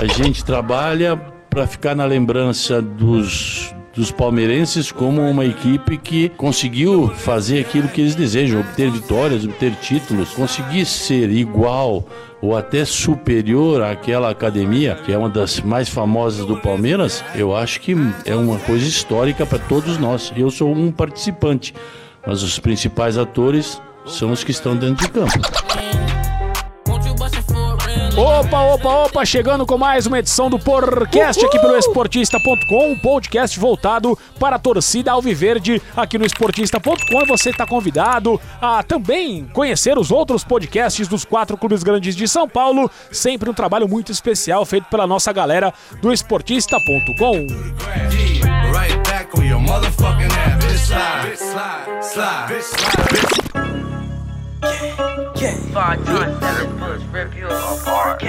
A gente trabalha para ficar na lembrança dos, dos palmeirenses como uma equipe que conseguiu fazer aquilo que eles desejam, obter vitórias, obter títulos, conseguir ser igual ou até superior àquela academia, que é uma das mais famosas do Palmeiras, eu acho que é uma coisa histórica para todos nós. Eu sou um participante, mas os principais atores são os que estão dentro de campo. Opa, opa, opa, chegando com mais uma edição do Porcast aqui pelo Esportista.com, um podcast voltado para a torcida alviverde aqui no Esportista.com. E você está convidado a também conhecer os outros podcasts dos quatro clubes grandes de São Paulo. Sempre um trabalho muito especial feito pela nossa galera do Esportista.com. Five times seven push review apart.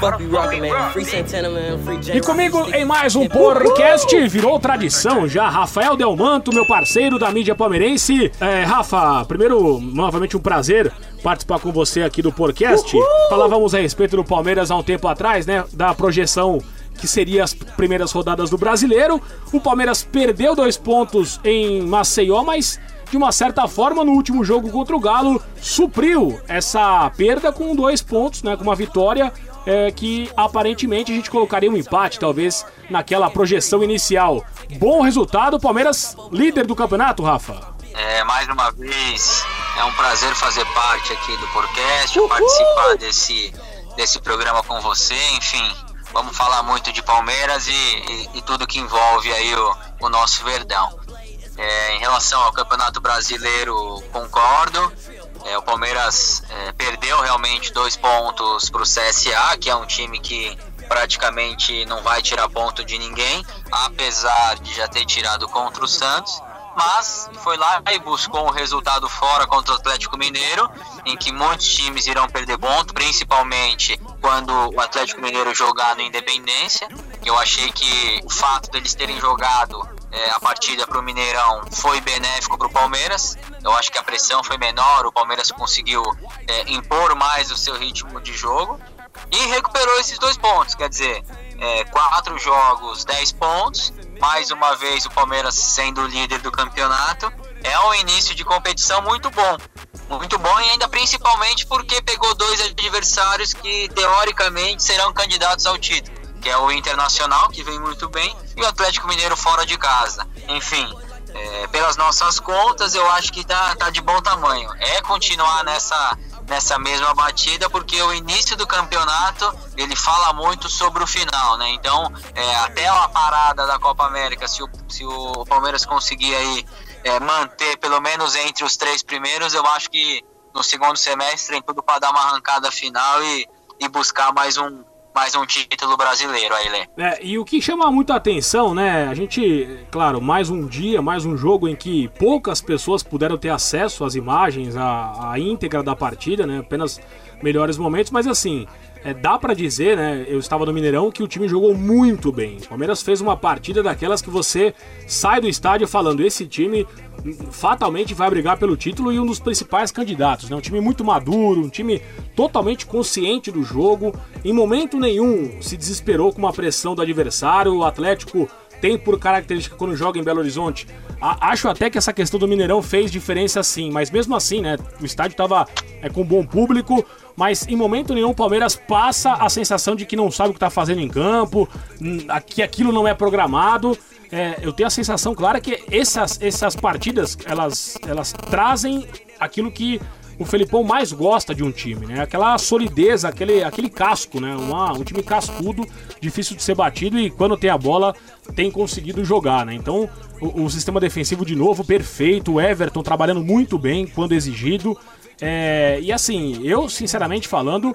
Fuck you, Rocket Man. Free Santana, man. Free James. E comigo em mais um podcast, virou tradição já, Rafael Delmanto, meu parceiro da mídia palmeirense. É, Rafa, primeiro, novamente um prazer participar com você aqui do podcast. Falávamos a respeito do Palmeiras há um tempo atrás, né, da projeção que seria as primeiras rodadas do Brasileiro. O Palmeiras perdeu dois pontos em Maceió, mas de uma certa forma no último jogo contra o Galo supriu essa perda com dois pontos, né, com uma vitória é, que aparentemente a gente colocaria um empate, talvez, naquela projeção inicial. Bom resultado, Palmeiras líder do campeonato, Rafa. É, mais uma vez, é um prazer fazer parte aqui do podcast, participar desse, desse programa com você, enfim, vamos falar muito de Palmeiras e, e, e tudo que envolve aí o, o nosso Verdão. É, em relação ao Campeonato Brasileiro, concordo. É, o Palmeiras é, perdeu realmente dois pontos para o CSA, que é um time que praticamente não vai tirar ponto de ninguém, apesar de já ter tirado contra o Santos. Mas foi lá e buscou um resultado fora contra o Atlético Mineiro, em que muitos times irão perder ponto, principalmente quando o Atlético Mineiro jogar no Independência. Eu achei que o fato deles terem jogado é, a partida para o Mineirão foi benéfico para o Palmeiras. Eu acho que a pressão foi menor, o Palmeiras conseguiu é, impor mais o seu ritmo de jogo e recuperou esses dois pontos. Quer dizer, é, quatro jogos, dez pontos. Mais uma vez o Palmeiras sendo o líder do campeonato. É um início de competição muito bom. Muito bom e ainda principalmente porque pegou dois adversários que teoricamente serão candidatos ao título que é o Internacional, que vem muito bem, e o Atlético Mineiro fora de casa. Enfim, é, pelas nossas contas, eu acho que tá, tá de bom tamanho. É continuar nessa, nessa mesma batida, porque o início do campeonato ele fala muito sobre o final, né? Então, é, até a parada da Copa América, se o, se o Palmeiras conseguir aí é, manter pelo menos entre os três primeiros, eu acho que no segundo semestre tem tudo para dar uma arrancada final e, e buscar mais um, mais um título brasileiro aí, Lê. É, e o que chama muito a atenção, né? A gente, claro, mais um dia, mais um jogo em que poucas pessoas puderam ter acesso às imagens, à, à íntegra da partida, né? Apenas melhores momentos, mas assim, é, dá para dizer, né? Eu estava no Mineirão que o time jogou muito bem. O Palmeiras fez uma partida daquelas que você sai do estádio falando: esse time fatalmente vai brigar pelo título e um dos principais candidatos. Né? Um time muito maduro, um time totalmente consciente do jogo. Em momento nenhum se desesperou com uma pressão do adversário. O Atlético tem por característica quando joga em Belo Horizonte. A, acho até que essa questão do Mineirão fez diferença sim, mas mesmo assim, né? O estádio estava é, com bom público, mas em momento nenhum o Palmeiras passa a sensação de que não sabe o que está fazendo em campo, hum, que aquilo não é programado é, eu tenho a sensação clara que essas, essas partidas elas, elas trazem aquilo que o Felipão mais gosta de um time, né? Aquela solidez, aquele, aquele casco, né? Uma, um time cascudo, difícil de ser batido e quando tem a bola tem conseguido jogar, né? Então o, o sistema defensivo de novo perfeito, o Everton trabalhando muito bem quando exigido. É, e assim, eu sinceramente falando,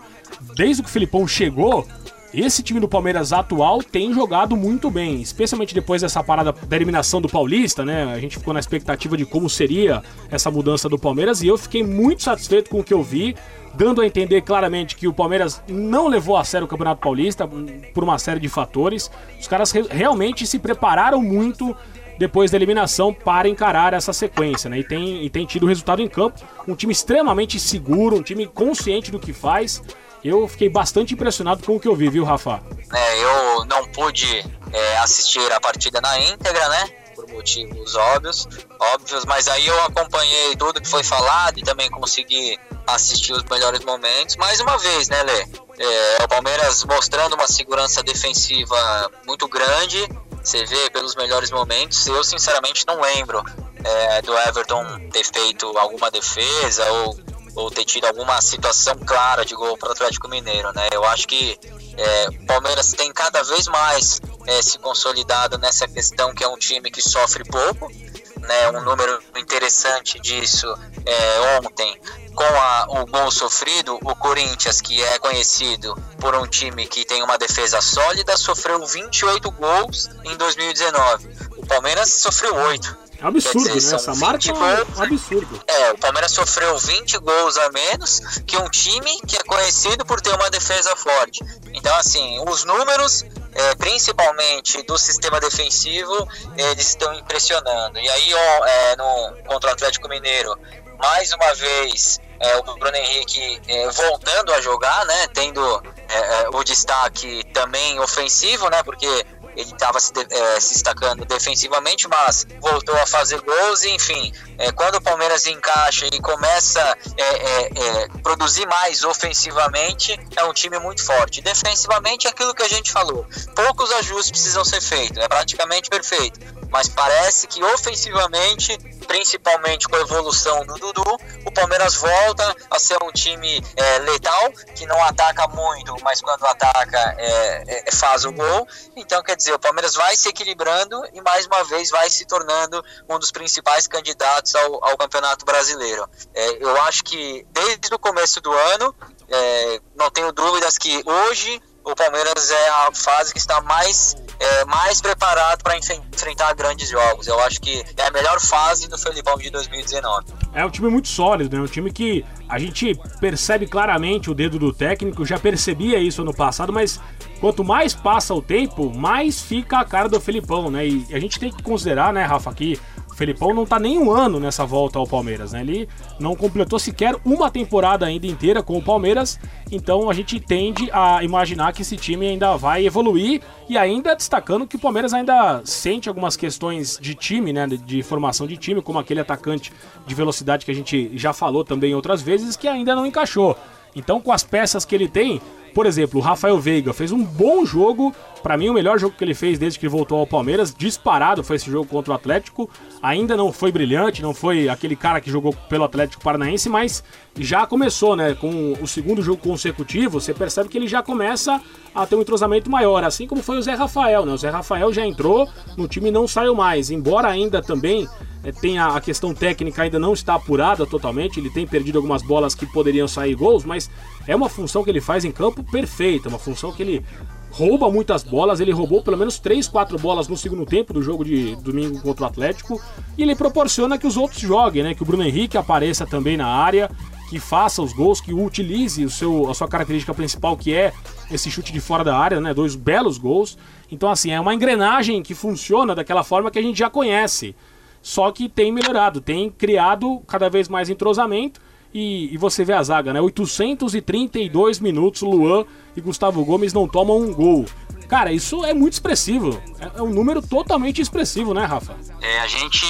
desde que o Felipão chegou, esse time do Palmeiras atual tem jogado muito bem, especialmente depois dessa parada da eliminação do Paulista, né? A gente ficou na expectativa de como seria essa mudança do Palmeiras e eu fiquei muito satisfeito com o que eu vi, dando a entender claramente que o Palmeiras não levou a sério o Campeonato Paulista por uma série de fatores. Os caras re realmente se prepararam muito depois da eliminação para encarar essa sequência, né? E tem, e tem tido resultado em campo. Um time extremamente seguro, um time consciente do que faz. Eu fiquei bastante impressionado com o que eu vi, viu, Rafa? É, eu não pude é, assistir a partida na íntegra, né? Por motivos óbvios, óbvios, mas aí eu acompanhei tudo que foi falado e também consegui assistir os melhores momentos. Mais uma vez, né, Lê? É, o Palmeiras mostrando uma segurança defensiva muito grande. Você vê pelos melhores momentos. Eu, sinceramente, não lembro é, do Everton ter feito alguma defesa ou ou ter tido alguma situação clara de gol para o Atlético Mineiro, né? Eu acho que é, o Palmeiras tem cada vez mais é, se consolidado nessa questão que é um time que sofre pouco, né? Um número interessante disso é, ontem com a, o gol sofrido, o Corinthians, que é conhecido por um time que tem uma defesa sólida, sofreu 28 gols em 2019. O Palmeiras sofreu 8. É absurdo, né? Essa marca 20 é um absurdo. É, o Palmeiras sofreu 20 gols a menos que um time que é conhecido por ter uma defesa forte. Então, assim, os números, é, principalmente do sistema defensivo, eles estão impressionando. E aí, ó, é, no, contra o Atlético Mineiro, mais uma vez, é, o Bruno Henrique é, voltando a jogar, né? Tendo é, o destaque também ofensivo, né? Porque ele estava se, eh, se destacando defensivamente, mas voltou a fazer gols, e, enfim. eh, quando o Palmeiras encaixa e começa a produzir mais ofensivamente, é um time muito forte. Defensivamente é aquilo que a gente falou. Poucos ajustes precisam ser feitos, é praticamente perfeito. Mas parece que ofensivamente, principalmente com a evolução do Dudu, o Palmeiras volta a ser um time eh, letal, que não ataca muito, mas quando ataca eh, eh, faz o gol. Então, quer dizer, o Palmeiras vai se equilibrando e mais uma vez vai se tornando um dos principais candidatos ao, ao Campeonato Brasileiro. É, eu acho que desde o começo do ano, é, não tenho dúvidas que hoje o Palmeiras é a fase que está mais, é, mais preparado para enfrentar grandes jogos. Eu acho que é a melhor fase do Felipão de 2019. É um time muito sólido, né? Um time que a gente percebe claramente o dedo do técnico, já percebia isso ano passado, mas quanto mais passa o tempo, mais fica a cara do Felipão, né? E a gente tem que considerar, né, Rafa, que Felipão não tá nem um ano nessa volta ao Palmeiras, né? Ele não completou sequer uma temporada ainda inteira com o Palmeiras, então a gente tende a imaginar que esse time ainda vai evoluir e ainda destacando que o Palmeiras ainda sente algumas questões de time, né, de, formação de time, como aquele atacante de velocidade que a gente já falou também outras vezes, que ainda não encaixou. Então, com as peças que ele tem, por exemplo, o Rafael Veiga fez um bom jogo, para mim o melhor jogo que ele fez desde que voltou ao Palmeiras, disparado foi esse jogo contra o Atlético. Ainda não foi brilhante, não foi aquele cara que jogou pelo Atlético Paranaense, mas já começou, né? Com o segundo jogo consecutivo, você percebe que ele já começa a ter um entrosamento maior, assim como foi o Zé Rafael, né? O Zé Rafael já entrou no time e não saiu mais, embora ainda também é, tem a, a questão técnica ainda não está apurada totalmente, ele tem perdido algumas bolas que poderiam sair gols, mas é uma função que ele faz em campo perfeita, uma função que ele rouba muitas bolas, ele roubou pelo menos 3, 4 bolas no segundo tempo do jogo de domingo contra o Atlético, e ele proporciona que os outros joguem, né, que o Bruno Henrique apareça também na área, que faça os gols, que utilize o seu, a sua característica principal, que é esse chute de fora da área, né, dois belos gols. Então assim, é uma engrenagem que funciona daquela forma que a gente já conhece só que tem melhorado, tem criado cada vez mais entrosamento. E, e, você vê a zaga, né? 832 minutos, Luan e Gustavo Gomes não tomam um gol. Cara, isso é muito expressivo. É, é um número totalmente expressivo, né, Rafa? É, a gente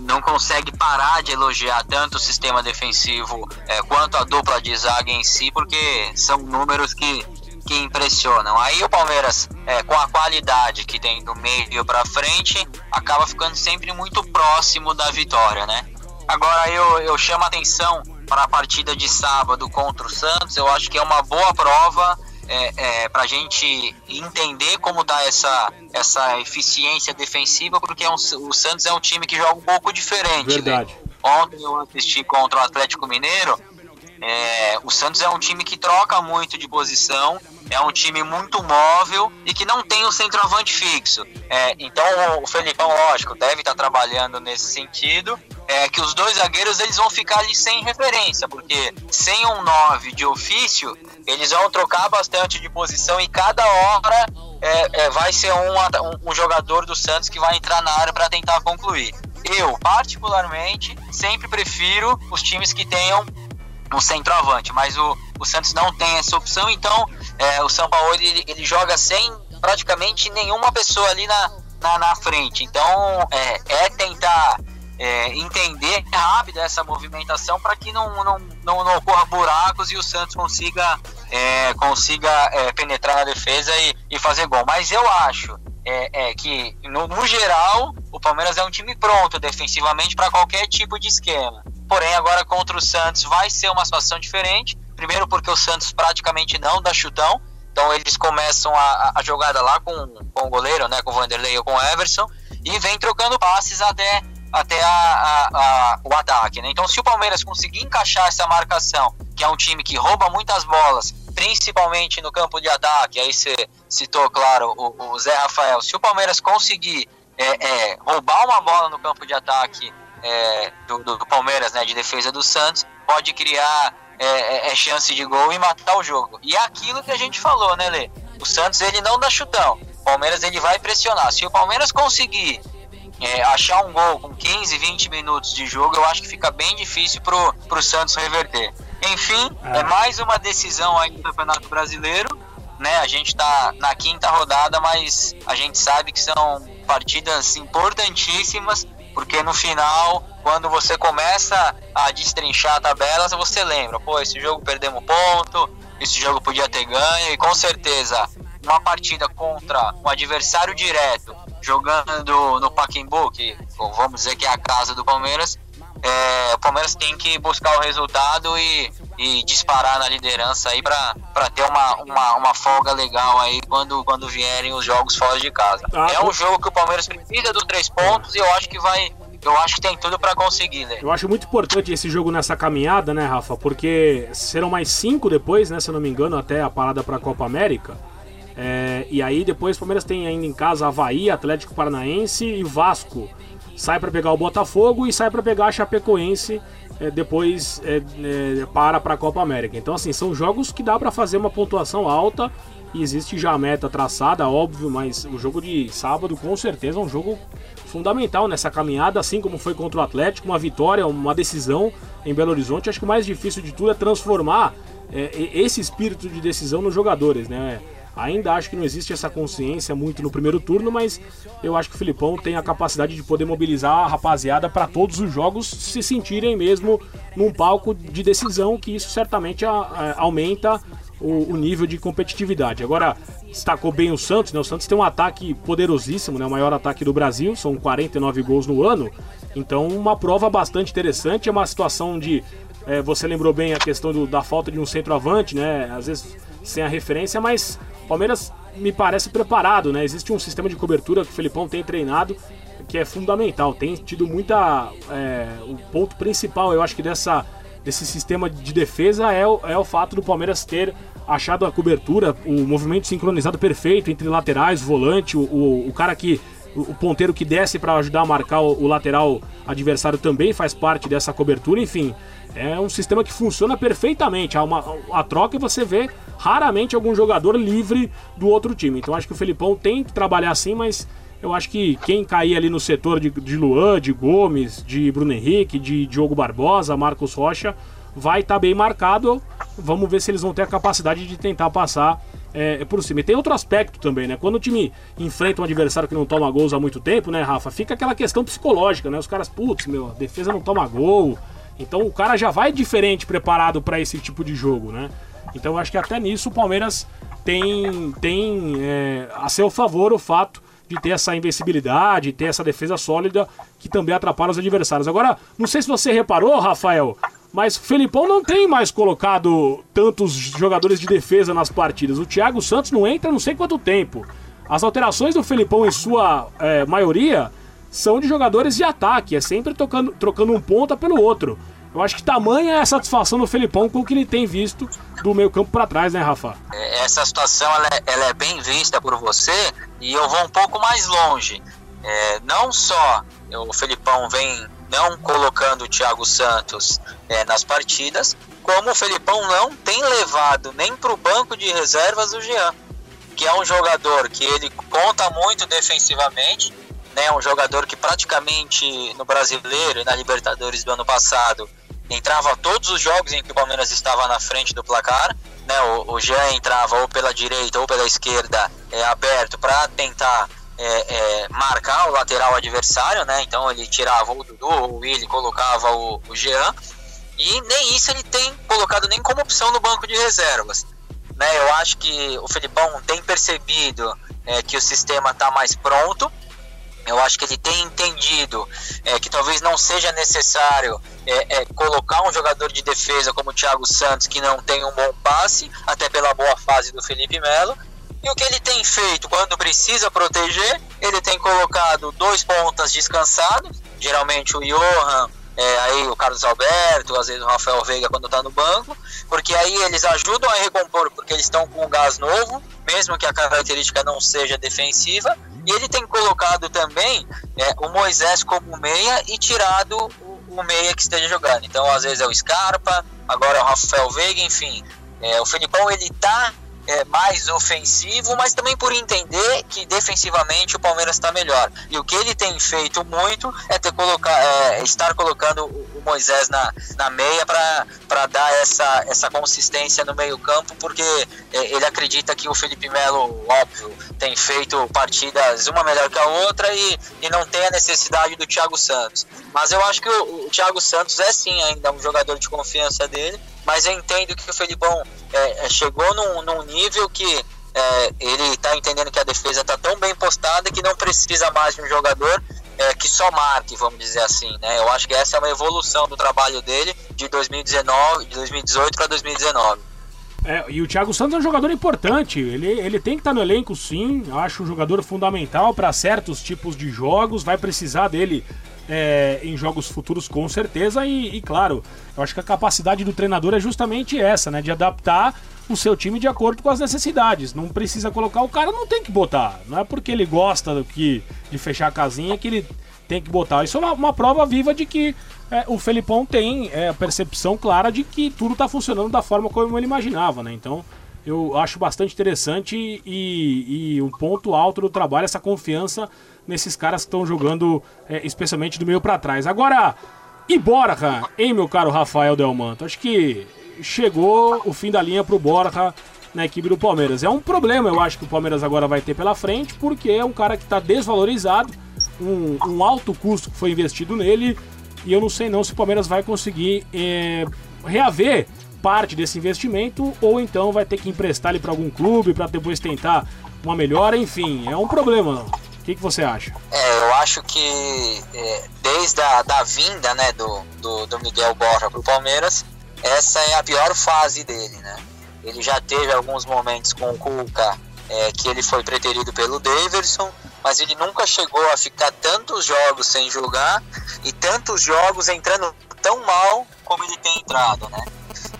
não consegue parar de elogiar tanto o sistema defensivo é, quanto a dupla de zaga em si, porque são números que que impressionam. Aí o Palmeiras, é, com a qualidade que tem do meio para frente, acaba ficando sempre muito próximo da vitória, né? Agora eu, eu chamo a atenção para a partida de sábado contra o Santos. Eu acho que é uma boa prova é, é, para a gente entender como está essa, essa eficiência defensiva, porque é um, o Santos é um time que joga um pouco diferente. Verdade. Né? Ontem eu assisti contra o Atlético Mineiro. É, o Santos é um time que troca muito de posição, é um time muito móvel e que não tem o um centroavante fixo. É, então o Felipão, lógico, deve estar trabalhando nesse sentido. É que os dois zagueiros eles vão ficar ali sem referência, porque sem um 9 de ofício, eles vão trocar bastante de posição e cada hora é, é, vai ser um, um, jogador do Santos que vai entrar na área para tentar concluir. Eu, particularmente, sempre prefiro os times que tenham um centroavante, mas o, o Santos não tem essa opção, então é, o São Paulo ele, ele joga sem praticamente nenhuma pessoa ali na, na, na frente. Então é, é tentar é, entender rápido essa movimentação para que não, não, não, não, ocorra buracos e o Santos consiga, é, consiga é, penetrar na defesa e, e fazer gol. Mas eu acho é, é, que, no, no, geral, o Palmeiras é um time pronto defensivamente para qualquer tipo de esquema. Porém, agora contra o Santos vai ser uma situação diferente. Primeiro, porque o Santos praticamente não dá chutão. Então, eles começam a, a jogada lá com, com o goleiro, né, com o Vanderlei ou com o Everson, e vem trocando passes até, até a, a, o ataque. Né? Então, se o Palmeiras conseguir encaixar essa marcação, que é um time que rouba muitas bolas, principalmente no campo de ataque, aí você citou, claro, o, o Zé Rafael. Se o Palmeiras conseguir é, é, roubar uma bola no campo de ataque é, do, do, Palmeiras, né, de defesa do Santos, pode criar é, é, é, chance de gol e matar o jogo. E é aquilo que a gente falou, né, Lê? O Santos ele não dá chutão. O Palmeiras ele vai pressionar. Se o Palmeiras conseguir é, achar um gol com 15, 20 minutos de jogo, eu acho que fica bem difícil pro, pro Santos reverter. Enfim, é, é mais uma decisão aí do Campeonato Brasileiro. Né, a gente está na quinta rodada, mas a gente sabe que são partidas importantíssimas, porque no final, quando você começa a destrinchar a tabela, você lembra, pô, esse jogo perdemos ponto, esse jogo podia ter ganho, e com certeza uma partida contra um adversário direto, jogando no Pacaembu, que vamos dizer que é a casa do Palmeiras, é, o Palmeiras tem que buscar o resultado e, e disparar na liderança aí para ter uma, uma, uma, folga legal aí quando, quando vierem os jogos fora de casa. Ah, é um jogo que o Palmeiras precisa dos três pontos e eu acho que vai. Eu acho que tem tudo para conseguir, né? Eu acho muito importante esse jogo nessa caminhada, né, Rafa? Porque serão mais cinco depois, né? Se eu não me engano, até a parada para a Copa América. E aí depois o Palmeiras tem ainda em casa Havaí, Atlético Paranaense e Vasco sai para pegar o Botafogo e sai para pegar a Chapecoense é, depois é, é, para para a Copa América. Então assim são jogos que dá para fazer uma pontuação alta e existe já a meta traçada, óbvio, mas o jogo de sábado com certeza é um jogo fundamental nessa caminhada, assim como foi contra o Atlético, uma vitória, uma decisão em Belo Horizonte. Acho que o mais difícil de tudo é transformar é, esse espírito de decisão nos jogadores, né? Ainda acho que não existe essa consciência muito no primeiro turno, mas eu acho que o Filipão tem a capacidade de poder mobilizar a rapaziada para todos os jogos se sentirem mesmo num palco de decisão, que isso certamente a, a, aumenta o, o, nível de competitividade. Agora, destacou bem o Santos, né? O Santos tem um ataque poderosíssimo, né? O maior ataque do Brasil, são 49 gols no ano. Então, uma prova bastante interessante. É uma situação de. É, você lembrou bem a questão do, da falta de um centroavante, né? Às vezes sem a referência, mas Palmeiras me parece preparado, né? Existe um sistema de cobertura que o Felipão tem treinado que é fundamental. Tem tido muita. É, o ponto principal, eu acho que dessa, desse sistema de defesa é o, é o fato do Palmeiras ter achado a cobertura, o movimento sincronizado perfeito entre laterais, volante, o, o, o cara que. O ponteiro que desce para ajudar a marcar o, o lateral adversário também faz parte dessa cobertura, enfim. É um sistema que funciona perfeitamente. Há uma, a troca e você vê raramente algum jogador livre do outro time. Então acho que o Felipão tem que trabalhar assim, mas eu acho que quem cair ali no setor de, de Luan, de Gomes, de Bruno Henrique, de Diogo Barbosa, Marcos Rocha, vai estar tá bem marcado. Vamos ver se eles vão ter a capacidade de tentar passar é, por cima. E tem outro aspecto também, né? Quando o time enfrenta um adversário que não toma gols há muito tempo, né, Rafa? Fica aquela questão psicológica, né? Os caras, putz, meu, a defesa não toma gol, então o cara já vai diferente preparado para esse tipo de jogo, né? Então eu acho que até nisso o Palmeiras tem, tem é, a seu favor o fato de ter essa invencibilidade, ter essa defesa sólida que também atrapalha os adversários. Agora, não sei se você reparou, Rafael, mas Felipão não tem mais colocado tantos jogadores de defesa nas partidas. O Thiago Santos não entra não sei quanto tempo. As alterações do Felipão, em sua é, maioria, são de jogadores de ataque, é sempre tocando, trocando um ponta pelo outro. Eu acho que tamanha é a satisfação do Felipão com o que ele tem visto do meio campo para trás, né, Rafa? É, essa situação ela é, ela é, bem vista por você e eu vou um pouco mais longe. É, não só o Felipão vem não colocando o Thiago Santos é, nas partidas, como o Felipão não tem levado nem para o banco de reservas o Jean, que é um jogador que ele conta muito defensivamente, né, um jogador que praticamente no Brasileiro e na Libertadores do ano passado entrava todos os jogos em que o Palmeiras estava na frente do placar, né, o, o Jean entrava ou pela direita ou pela esquerda é, aberto para tentar é, é, marcar o lateral adversário, né? Então ele tirava o Dudu, o Willi, colocava o, o Jean. E nem isso ele tem colocado nem como opção no banco de reservas. Né? Eu acho que o Felipão tem percebido é, que o sistema está mais pronto. Eu acho que ele tem entendido é, que talvez não seja necessário é, é, colocar um jogador de defesa como o Thiago Santos, que não tem um bom passe, até pela boa fase do Felipe Melo. E o que ele tem feito quando precisa proteger, ele tem colocado dois pontas descansados, geralmente o Johan, é, aí o Carlos Alberto, às vezes o Rafael Veiga quando está no banco, porque aí eles ajudam a recompor, porque eles estão com gás novo, mesmo que a característica não seja defensiva, ele tem colocado também é, o Moisés como meia e tirado o, o, meia que esteja jogando. Então, às vezes é o Scarpa, agora é o Rafael Veiga, enfim. É, o Felipão ele está é, mais ofensivo, mas também por entender que defensivamente o Palmeiras está melhor. E o que ele tem feito muito é ter colocar, é, estar colocando o Moisés na, na meia para dar essa, essa consistência no meio-campo, porque é, ele acredita que o Felipe Melo, óbvio, tem feito partidas uma melhor que a outra e, e não tem a necessidade do Thiago Santos. Mas eu acho que o, o Thiago Santos é sim ainda um jogador de confiança dele mas eu entendo que o Felipão é, é, chegou num, num, nível que é, ele está entendendo que a defesa está tão bem postada que não precisa mais de um jogador é, que só marque, vamos dizer assim. Né? Eu acho que essa é uma evolução do trabalho dele de 2019, de 2018 para 2019. É, e o Thiago Santos é um jogador importante. Ele, ele tem que estar tá no elenco, sim. Eu acho um jogador fundamental para certos tipos de jogos. Vai precisar dele é, em jogos futuros com certeza e, e, claro, eu acho que a capacidade do treinador é justamente essa, né, de adaptar o seu time de acordo com as necessidades. Não precisa colocar o cara, não tem que botar. Não é porque ele gosta do que de fechar a casinha que ele tem que botar. Isso é uma, uma prova viva de que é, o Felipão tem é, a percepção clara de que tudo está funcionando da forma como ele imaginava, né? Então eu acho bastante interessante e, e um ponto alto do trabalho, essa confiança nesses caras que estão jogando, é, especialmente do meio para trás. Agora, Borja, hein, meu caro Rafael Delmanto? Acho que chegou o fim da linha pro Borja na equipe do Palmeiras. É um problema, eu acho que o Palmeiras agora vai ter pela frente, porque é um cara que está desvalorizado, um, um, alto custo que foi investido nele, e eu não sei não se o Palmeiras vai conseguir é, reaver parte desse investimento ou então vai ter que emprestar ele para algum clube para depois tentar uma melhora, enfim, é um problema. O que, que você acha? É, eu acho que é, desde a da vinda né, do, do, do Miguel Borja para o Palmeiras, essa é a pior fase dele, né? Ele já teve alguns momentos com o Cuca é, que ele foi preterido pelo Daverson, mas ele nunca chegou a ficar tantos jogos sem jogar e tantos jogos entrando tão mal como ele tem entrado, né?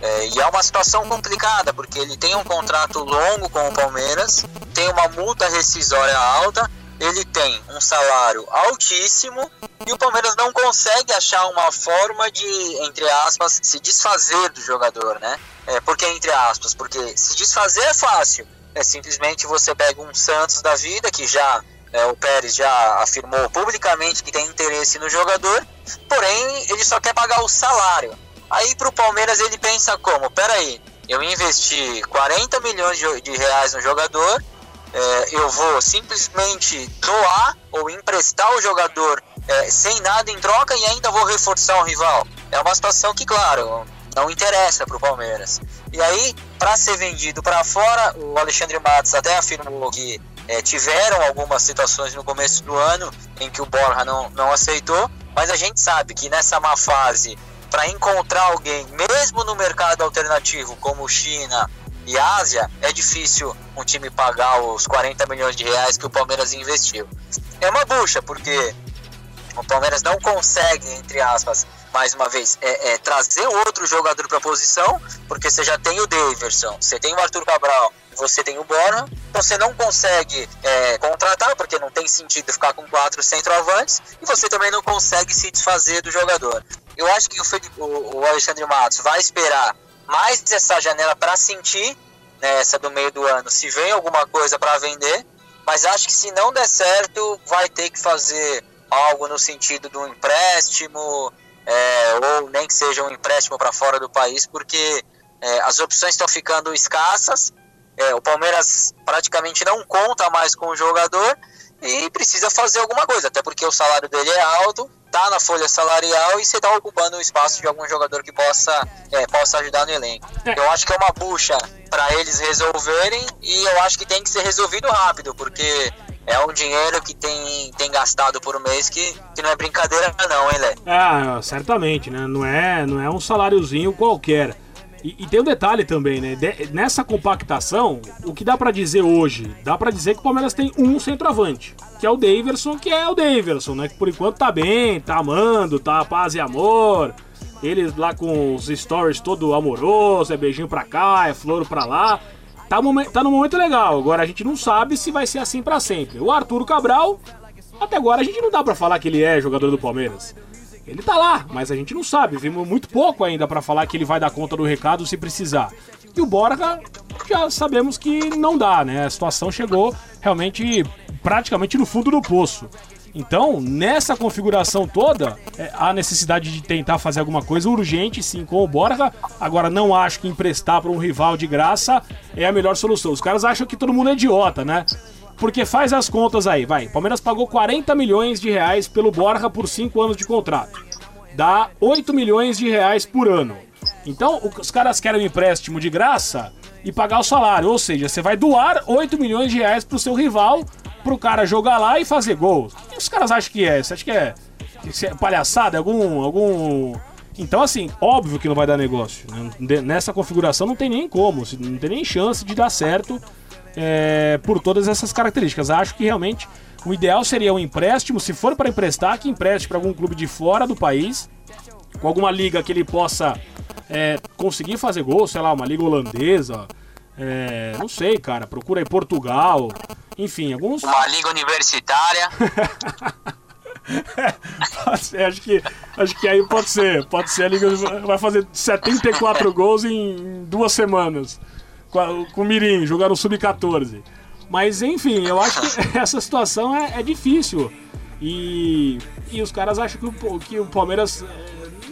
É, e é uma situação complicada, porque ele tem um contrato longo com o Palmeiras, tem uma multa rescisória alta ele tem um salário altíssimo e o Palmeiras não consegue achar uma forma de, entre aspas, se desfazer do jogador, né? É, porque entre aspas, porque se desfazer é fácil. É simplesmente você pega um Santos da vida que já é, o Pérez já afirmou publicamente que tem interesse no jogador, porém ele só quer pagar o salário. Aí para o Palmeiras ele pensa como, peraí, eu investi 40 milhões de reais no jogador é, eu vou simplesmente doar ou emprestar o jogador é, sem nada em troca e ainda vou reforçar o rival. É uma situação que, claro, não interessa para o Palmeiras. E aí, para ser vendido para fora, o Alexandre Matos até afirmou que é, tiveram algumas situações no começo do ano em que o Borja não, não aceitou, mas a gente sabe que nessa má fase, para encontrar alguém, mesmo no mercado alternativo como China e Ásia, é difícil um time pagar os 40 milhões de reais que o Palmeiras investiu. É uma bucha, porque o Palmeiras não consegue, entre aspas, mais uma vez, é, é trazer outro jogador para a posição, porque você já tem o Daverson, você tem o Arthur Cabral, você tem o Borja, você não consegue é, contratar, porque não tem sentido ficar com quatro centroavantes, e você também não consegue se desfazer do jogador. Eu acho que o, Felipe, o Alexandre Matos vai esperar mais essa janela para sentir, né, essa do meio do ano, se vem alguma coisa para vender, mas acho que se não der certo, vai ter que fazer algo no sentido do empréstimo, é, ou nem que seja um empréstimo para fora do país, porque é, as opções estão ficando escassas. É, o Palmeiras praticamente não conta mais com o jogador e precisa fazer alguma coisa, até porque o salário dele é alto, tá na folha salarial e você está ocupando o espaço de algum jogador que possa, é, possa ajudar no elenco. Eu acho que é uma bucha para eles resolverem e eu acho que tem que ser resolvido rápido, porque é um dinheiro que tem, tem gastado por mês que, que não é brincadeira não, hein, Lé? Ah, certamente, né? Não é, não é um saláriozinho qualquer. E, e tem um detalhe também, né? De- nessa compactação, o que dá pra dizer hoje? Dá pra dizer que o Palmeiras tem um centroavante, que é o Daverson, que é o Daverson, né? Que por enquanto tá bem, tá amando, tá paz e amor. Eles lá com os stories todo amoroso, é beijinho pra cá, é flor pra lá. Tá, tá num momento legal. Agora a gente não sabe se vai ser assim pra sempre. O Arturo Cabral, até agora a gente não dá pra falar que ele é jogador do Palmeiras. Ele tá lá, mas a gente não sabe. Vimos muito pouco ainda pra falar que ele vai dar conta do recado se precisar. E o Borja já sabemos que não dá, né? A situação chegou realmente praticamente no fundo do poço. Então, nessa configuração toda, é, há necessidade de tentar fazer alguma coisa urgente, sim, com o Borja. Agora, não acho que emprestar para um rival de graça é a melhor solução. Os caras acham que todo mundo é idiota, né? Porque faz as contas aí, vai. Palmeiras pagou 40 milhões de reais pelo Borja por 5 anos de contrato. Dá 8 milhões de reais por ano. Então, os caras querem um empréstimo de graça e pagar o salário. Ou seja, você vai doar 8 milhões de reais pro seu rival, pro cara jogar lá e fazer gol. O que os caras acham que é? Você acha que é, é palhaçada? Algum. algum. Então, assim, óbvio que não vai dar negócio. né? Nessa configuração não tem nem como, não tem nem chance de dar certo é, por todas essas características. Acho que realmente o ideal seria um empréstimo, se for para emprestar, que empreste para algum clube de fora do país, com alguma liga que ele possa é, conseguir fazer gol, sei lá, uma liga holandesa, é, não sei, cara, procura aí Portugal, enfim, alguns. Uma liga universitária. É, acho que acho que aí pode ser, pode ser a liga vai fazer 74 gols em duas semanas com, com o Mirim, jogar no sub-14. Mas enfim, eu acho que essa situação é, é difícil. E, e os caras acham que o, que o Palmeiras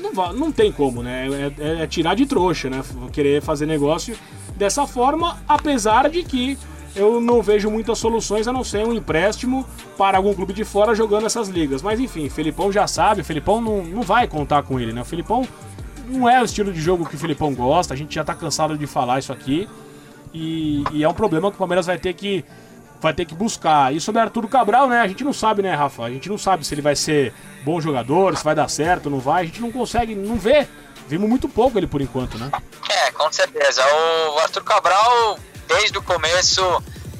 não, não tem como, né? É, é- é tirar de trouxa, né? Querer fazer negócio dessa forma, apesar de que eu não vejo muitas soluções a não ser um empréstimo para algum clube de fora jogando essas ligas. Mas enfim, Felipão já sabe, o Felipão não, não vai contar com ele, né? O Felipão não é o estilo de jogo que o Felipão gosta, a gente já tá cansado de falar isso aqui. E, e é um problema que o Palmeiras vai ter que vai ter que buscar. E sobre Arturo Cabral, né? A gente não sabe, né, Rafa? A gente não sabe se ele vai ser bom jogador, se vai dar certo, não vai. A gente não consegue, não vê. Vimos muito pouco ele por enquanto, né? É, com certeza. O Arthur Cabral, desde o começo,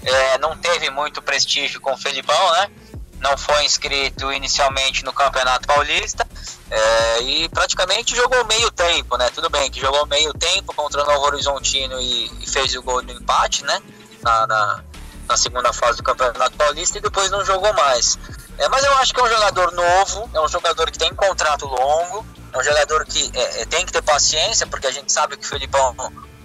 é, não teve muito prestígio com o Felipão, né? Não foi inscrito inicialmente no Campeonato Paulista é, e praticamente jogou meio tempo, né? Tudo bem que jogou meio tempo contra o Novo Horizontino e, e fez o gol do empate, né? Na, na, na segunda fase do Campeonato Paulista e depois não jogou mais. É, mas eu acho que é um jogador novo, é um jogador que tem contrato longo, é um jogador que é, é, tem que ter paciência, porque a gente sabe que o Felipão,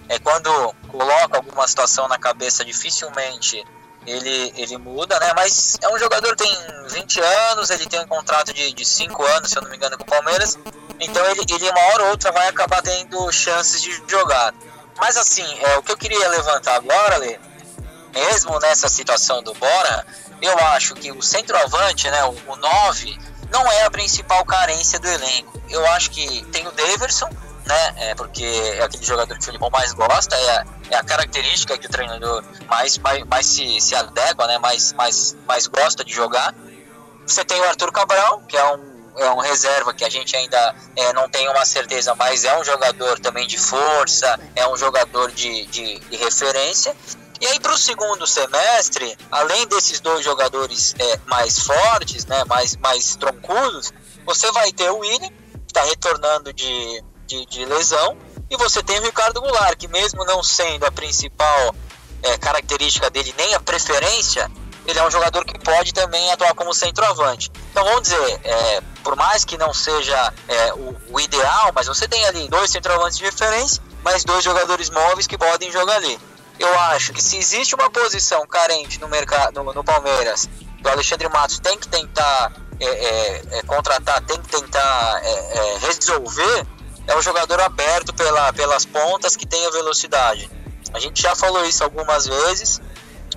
é, quando coloca alguma situação na cabeça, dificilmente ele, ele muda, né? Mas é um jogador que tem 20 anos, ele tem um contrato de 5 anos, se eu não me engano, com o Palmeiras. Então ele, ele uma hora ou outra vai acabar tendo chances de jogar. Mas assim, é, o que eu queria levantar agora, Lê, mesmo nessa situação do Bora, eu acho que o centroavante, né, o, o 9, não é a principal carência do elenco. Eu acho que tem o Daverson, né, é porque é aquele jogador que o Filipão mais gosta, é a, é a característica que o treinador mais, mais, mais se, se adequa, né, mais, mais, mais gosta de jogar. Você tem o Arthur Cabral, que é um, é um reserva que a gente ainda é, não tem uma certeza, mas é um jogador também de força, é um jogador de, de, de referência. E aí para o segundo semestre, além desses dois jogadores é, mais fortes, né, mais, mais troncudos, você vai ter o William, que está retornando de, de, de lesão, e você tem o Ricardo Goulart, que mesmo não sendo a principal é, característica dele, nem a preferência, ele é um jogador que pode também atuar como centroavante. Então vamos dizer, é, por mais que não seja é, o, o, ideal, mas você tem ali dois centroavantes de referência, mais dois jogadores móveis que podem jogar ali. Eu acho que se existe uma posição carente no mercado, no, no Palmeiras, o Alexandre Matos tem que tentar é, é, é contratar, tem que tentar é, resolver, é o jogador aberto pela, pelas pontas que tenha velocidade. A gente já falou isso algumas vezes,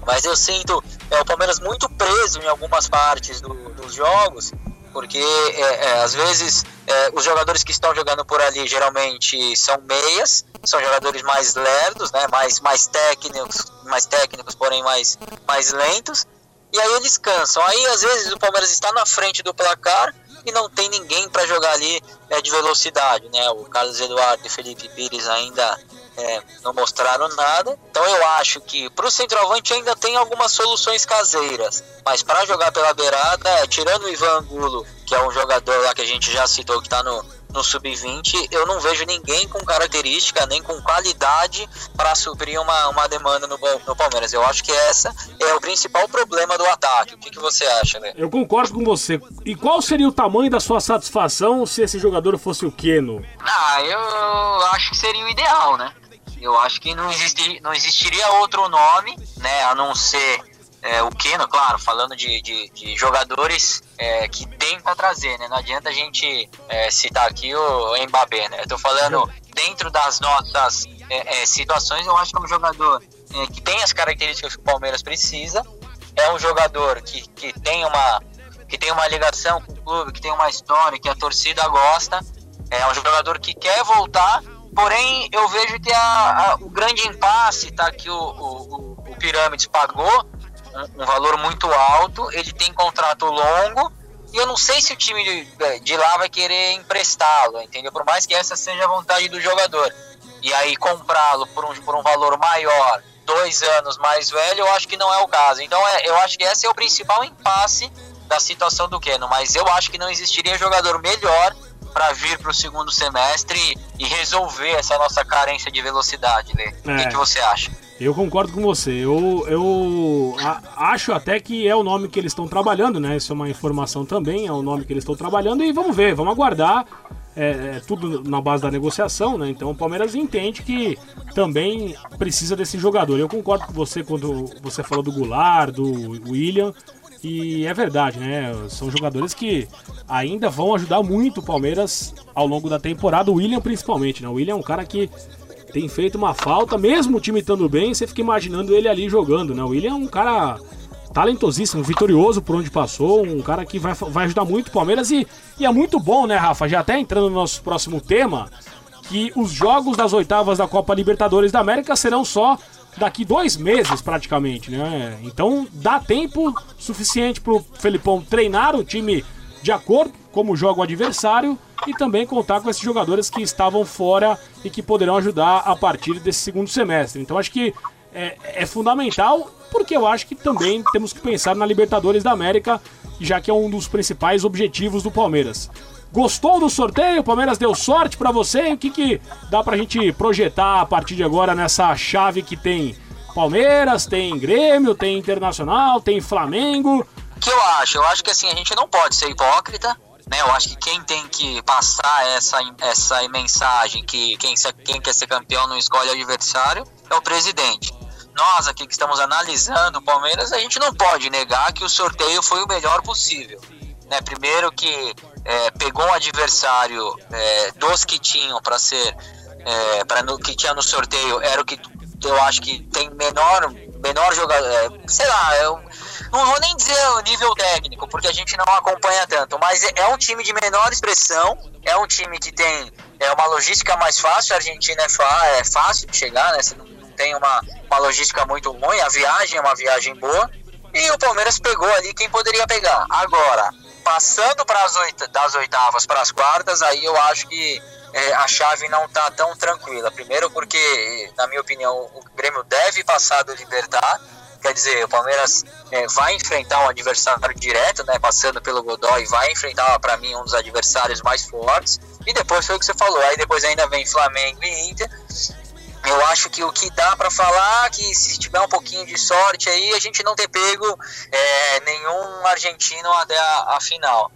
mas eu sinto é, o Palmeiras muito preso em algumas partes do, dos jogos, porque é, é, às vezes é, os jogadores que estão jogando por ali geralmente são meias, são jogadores mais lerdos, né, mais, mais técnicos, mais técnicos, porém mais, mais lentos, e aí eles cansam. Aí às vezes o Palmeiras está na frente do placar e não tem ninguém para jogar ali é, de velocidade, né? O Carlos Eduardo e Felipe Pires ainda é, não mostraram nada. Então eu acho que para o centroavante ainda tem algumas soluções caseiras, mas para jogar pela beirada, tirando o Ivan Angulo, que é um jogador lá que a gente já citou que está no, no sub-20, eu não vejo ninguém com característica nem com qualidade para suprir uma, uma demanda no, no Palmeiras. Eu acho que essa é o principal problema do ataque. O que, que você acha, né? Eu concordo com você. E qual seria o tamanho da sua satisfação se esse jogador fosse o Keno? Ah, eu acho que seria o ideal, né? Eu acho que não, existir, não existiria outro nome, né, a não ser é, o Keno, claro, falando de, de, de jogadores é, que tem para trazer, né? Não adianta a gente é, citar aqui o Mbappé, né? Eu tô falando dentro das nossas é, é, situações, eu acho que é um jogador é, que tem as características que o Palmeiras precisa, é um jogador que, que tem uma que tem uma ligação com o clube, que tem uma história, que a torcida gosta, é um jogador que quer voltar Porém, eu vejo que a, a, o grande impasse tá que o, o, o Pirâmides pagou um, um, valor muito alto, ele tem contrato longo, e eu não sei se o time de, de lá vai querer emprestá-lo, entendeu? Por mais que essa seja a vontade do jogador. E aí comprá-lo por um, por um valor maior, dois anos mais velho, eu acho que não é o caso. Então é, eu acho que esse é o principal impasse da situação do Keno, mas eu acho que não existiria jogador melhor para vir para o segundo semestre e resolver essa nossa carência de velocidade, Lê. É. O que, que, você acha? Eu concordo com você. Eu, eu a, acho até que é o nome que eles estão trabalhando, né? Isso é uma informação também, é o nome que eles estão trabalhando e vamos ver, vamos aguardar. É, é, tudo na base da negociação, né? Então o Palmeiras entende que também precisa desse jogador. Eu concordo com você quando você falou do Goulart, do William. E é verdade, né? São jogadores que ainda vão ajudar muito o Palmeiras ao longo da temporada. O William, principalmente, né? O William é um cara que tem feito uma falta, mesmo o time estando bem, você fica imaginando ele ali jogando, né? O William é um cara talentosíssimo, vitorioso por onde passou, um cara que vai, vai ajudar muito o Palmeiras e, e é muito bom, né, Rafa? Já até entrando no nosso próximo tema, que os jogos das oitavas da Copa Libertadores da América serão só daqui dois meses praticamente, né? Então dá tempo suficiente para o Felipão treinar o time de acordo como joga o adversário e também contar com esses jogadores que estavam fora e que poderão ajudar a partir desse segundo semestre. Então acho que é, é fundamental porque eu acho que também temos que pensar na Libertadores da América, já que é um dos principais objetivos do Palmeiras. Gostou do sorteio? O Palmeiras deu sorte para você? O que, que dá pra gente projetar a partir de agora nessa chave que tem Palmeiras, tem Grêmio, tem Internacional, tem Flamengo? O que eu acho? Eu acho que assim, a gente não pode ser hipócrita. Né, eu acho que quem tem que passar essa, essa mensagem que quem, quem quer ser campeão não escolhe adversário é o presidente. Nós aqui que estamos analisando o Palmeiras, a gente não pode negar que o sorteio foi o melhor possível. Né? Primeiro que é, pegou um adversário é, dos que tinham para ser é, para que tinha no sorteio era o que eu acho que tem menor menor jogador é, sei lá eu não vou nem dizer o nível técnico porque a gente não acompanha tanto mas é, um time de menor expressão é um time que tem é uma logística mais fácil a Argentina é, é fácil de chegar né Você não tem uma, uma logística muito ruim a viagem é uma viagem boa e o Palmeiras pegou ali quem poderia pegar agora passando para as oita, das oitavas para as quartas, aí eu acho que é, a chave não está tão tranquila. Primeiro porque, na minha opinião, o Grêmio deve passar do Libertar. Quer dizer, o Palmeiras é, vai enfrentar um adversário direto, né, passando pelo Godoy, vai enfrentar, para mim, um dos adversários mais fortes. E depois foi o que você falou. Aí depois ainda vem Flamengo e Inter. Eu acho que o que dá para falar que se tiver um pouquinho de sorte aí a gente não ter pego é, nenhum argentino até a, a, final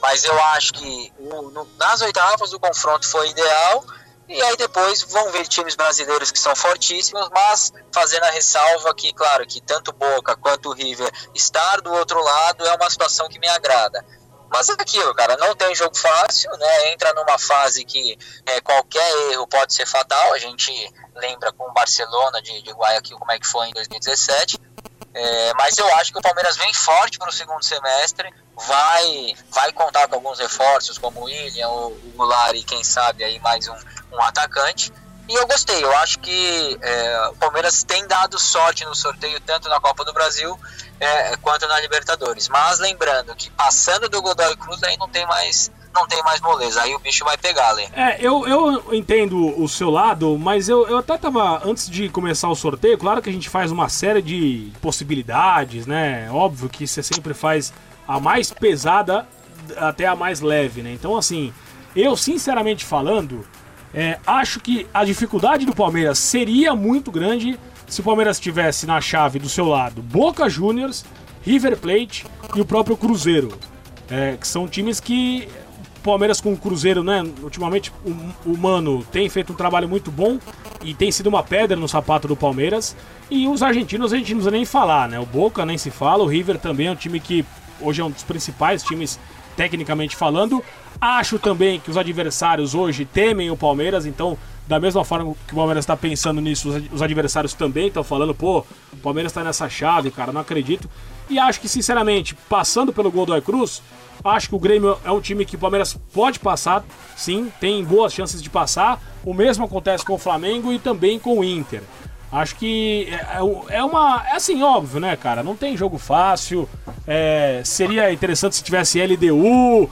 mas eu acho que o, no, nas oitavas o confronto foi ideal e aí depois vão ver times brasileiros que são fortíssimos, mas fazendo a ressalva que, claro, que tanto Boca quanto River estar do outro lado é uma situação que me agrada. Mas é aquilo, cara, não tem jogo fácil, né? Entra numa fase que é, qualquer erro pode ser fatal. A gente lembra com o Barcelona de, de Guayaquil como é que foi em 2017. É, mas eu acho que o Palmeiras vem forte para o segundo semestre, vai vai contar com alguns reforços como o William, o, o Goulart e quem sabe aí mais um, um atacante. E eu gostei, eu acho que é, o Palmeiras tem dado sorte no sorteio, tanto na Copa do Brasil é, quanto na Libertadores. Mas lembrando que passando do Godoy Cruz aí não tem mais. Não tem mais moleza, aí o bicho vai pegar, Lê. É, eu, eu entendo o seu lado, mas eu, eu até tava, antes de começar o sorteio, claro que a gente faz uma série de possibilidades, né? Óbvio que você sempre faz a mais pesada até a mais leve, né? Então, assim, eu sinceramente falando, é, acho que a dificuldade do Palmeiras seria muito grande se o Palmeiras tivesse na chave do seu lado Boca Juniors, River Plate e o próprio Cruzeiro. É, que são times que o Palmeiras com o Cruzeiro, né? Ultimamente o, o Mano tem feito um trabalho muito bom e tem sido uma pedra no sapato do Palmeiras. E os argentinos a gente não precisa nem falar, né? O Boca nem se fala, o River também é um time que hoje é um dos principais times tecnicamente falando. Acho também que os adversários hoje temem o Palmeiras, então, da mesma forma que o Palmeiras está pensando nisso, os adversários também estão falando, pô, o Palmeiras está nessa chave, cara, não acredito. E acho que, sinceramente, passando pelo gol do Cruz, acho que o Grêmio é um time que o Palmeiras pode passar, sim, tem boas chances de passar. O mesmo acontece com o Flamengo e também com o Inter. Acho que é, é, é uma. É assim, óbvio, né, cara? Não tem jogo fácil. É, seria interessante se tivesse LDU,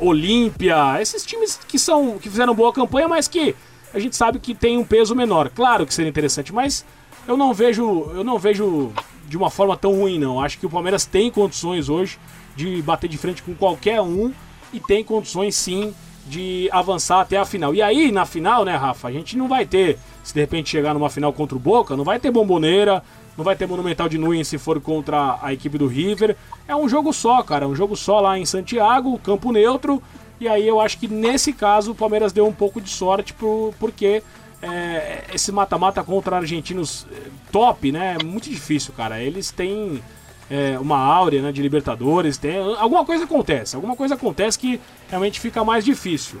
Olímpia, esses times que são. que fizeram boa campanha, mas que a gente sabe que tem um peso menor. Claro que seria interessante, mas eu não vejo. Eu não vejo de uma forma tão ruim, não. Acho que o Palmeiras tem condições hoje de bater de frente com qualquer um e tem condições sim de avançar até a final. E aí, na final, né, Rafa, a gente não vai ter se de repente chegar numa final contra o Boca, não vai ter bomboneira, não vai ter Monumental de Nunes se for contra a equipe do River. É um jogo só, cara, um jogo só lá em Santiago, campo neutro. E aí eu acho que nesse caso o Palmeiras deu um pouco de sorte por, porque é, esse mata-mata contra argentinos é, top, né? É muito difícil, cara. Eles têm é, uma áurea né, de Libertadores, tem, alguma coisa acontece, alguma coisa acontece que realmente fica mais difícil.